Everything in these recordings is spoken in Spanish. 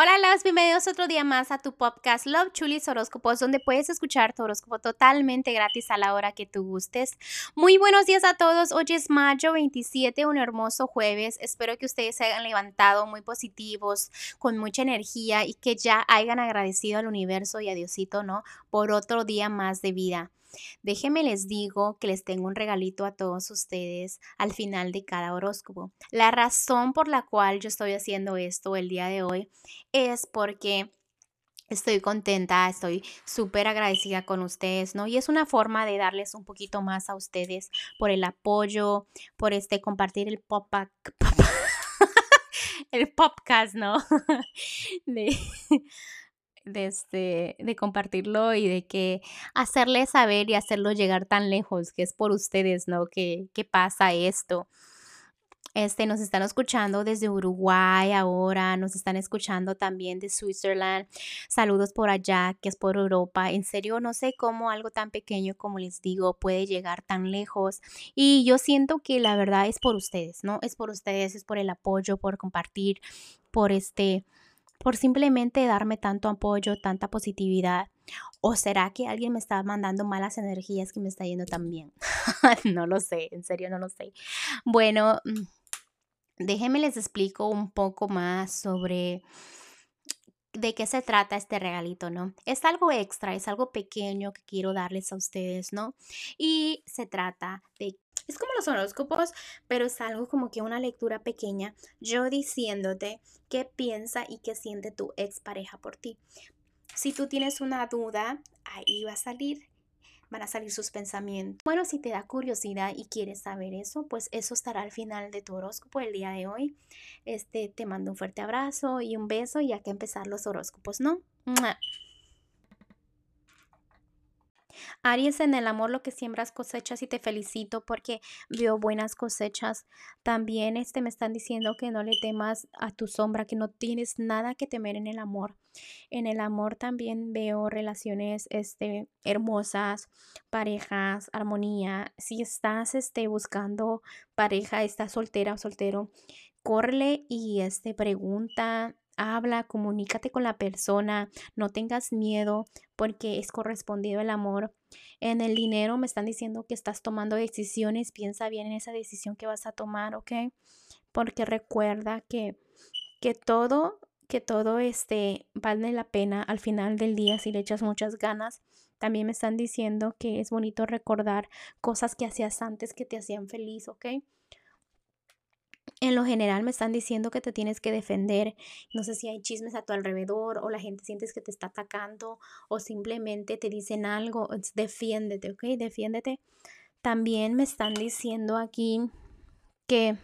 Hola, los bienvenidos otro día más a tu podcast Love Chulis Horóscopos, donde puedes escuchar tu horóscopo totalmente gratis a la hora que tú gustes. Muy buenos días a todos. Hoy es mayo 27, un hermoso jueves. Espero que ustedes se hayan levantado muy positivos, con mucha energía y que ya hayan agradecido al universo y a Diosito, ¿no? Por otro día más de vida. Déjenme les digo que les tengo un regalito a todos ustedes al final de cada horóscopo. La razón por la cual yo estoy haciendo esto el día de hoy es porque Estoy contenta, estoy súper agradecida con ustedes, ¿no? Y es una forma de darles un poquito más a ustedes por el apoyo, por este compartir el pop el podcast, ¿no? de, este, de compartirlo y de que hacerle saber y hacerlo llegar tan lejos, que es por ustedes, ¿no? Que, que pasa esto. Este, nos están escuchando desde Uruguay ahora, nos están escuchando también de Switzerland. Saludos por allá, que es por Europa. En serio, no sé cómo algo tan pequeño como les digo puede llegar tan lejos. Y yo siento que la verdad es por ustedes, ¿no? Es por ustedes, es por el apoyo, por compartir, por este, por simplemente darme tanto apoyo, tanta positividad. ¿O será que alguien me está mandando malas energías que me está yendo tan bien? no lo sé, en serio no lo sé. Bueno, mm, déjenme les explico un poco más sobre de qué se trata este regalito, ¿no? Es algo extra, es algo pequeño que quiero darles a ustedes, ¿no? Y se trata de es como los horóscopos, pero es algo como que una lectura pequeña, yo diciéndote qué piensa y qué siente tu expareja por ti. Si tú tienes una duda, ahí va a salir van a salir sus pensamientos. Bueno, si te da curiosidad y quieres saber eso, pues eso estará al final de tu horóscopo el día de hoy. Este, te mando un fuerte abrazo y un beso y hay que empezar los horóscopos, ¿no? Aries, en el amor lo que siembras cosechas y te felicito porque veo buenas cosechas. También este, me están diciendo que no le temas a tu sombra, que no tienes nada que temer en el amor. En el amor también veo relaciones este, hermosas, parejas, armonía. Si estás este, buscando pareja, estás soltera o soltero, corre y este, pregunta habla, comunícate con la persona, no tengas miedo porque es correspondido el amor. En el dinero me están diciendo que estás tomando decisiones, piensa bien en esa decisión que vas a tomar, ¿ok? Porque recuerda que, que todo, que todo este vale la pena al final del día si le echas muchas ganas. También me están diciendo que es bonito recordar cosas que hacías antes que te hacían feliz, ¿ok? En lo general me están diciendo que te tienes que defender. No sé si hay chismes a tu alrededor o la gente sientes que te está atacando o simplemente te dicen algo. Defiéndete, ¿ok? Defiéndete. También me están diciendo aquí que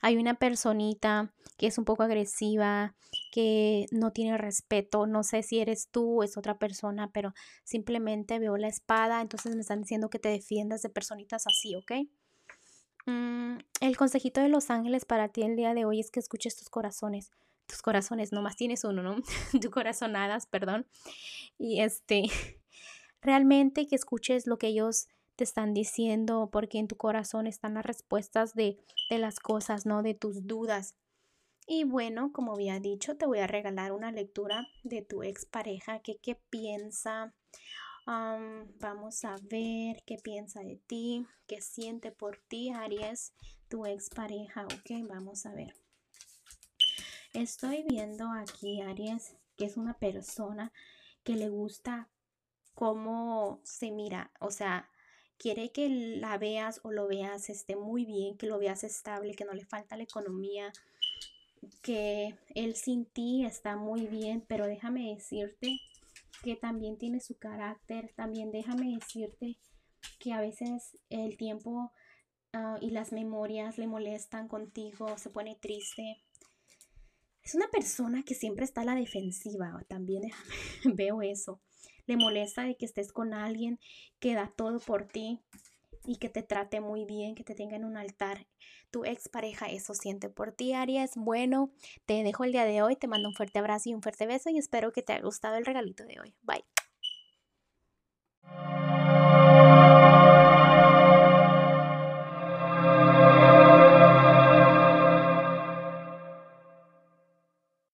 hay una personita que es un poco agresiva, que no tiene respeto. No sé si eres tú o es otra persona, pero simplemente veo la espada. Entonces me están diciendo que te defiendas de personitas así, ¿ok? Mm, el consejito de los ángeles para ti el día de hoy es que escuches tus corazones. Tus corazones, nomás tienes uno, ¿no? tu corazonadas, perdón. Y este, realmente que escuches lo que ellos te están diciendo, porque en tu corazón están las respuestas de, de las cosas, ¿no? De tus dudas. Y bueno, como había dicho, te voy a regalar una lectura de tu expareja, que qué piensa vamos a ver qué piensa de ti, qué siente por ti, Aries, tu expareja. Ok, vamos a ver. Estoy viendo aquí, Aries, que es una persona que le gusta cómo se mira. O sea, quiere que la veas o lo veas esté muy bien, que lo veas estable, que no le falta la economía, que él sin ti está muy bien, pero déjame decirte que también tiene su carácter. También déjame decirte que a veces el tiempo ah, y las memorias le molestan contigo, se pone triste. Es una persona que siempre está a la defensiva. También veo eso. Le molesta de que estés con alguien que da todo por ti y que te trate muy bien, que te tenga en un altar. Tu expareja eso siente por ti, Aries. Bueno, te dejo el día de hoy, te mando un fuerte abrazo y un fuerte beso y espero que te haya gustado el regalito de hoy. Bye.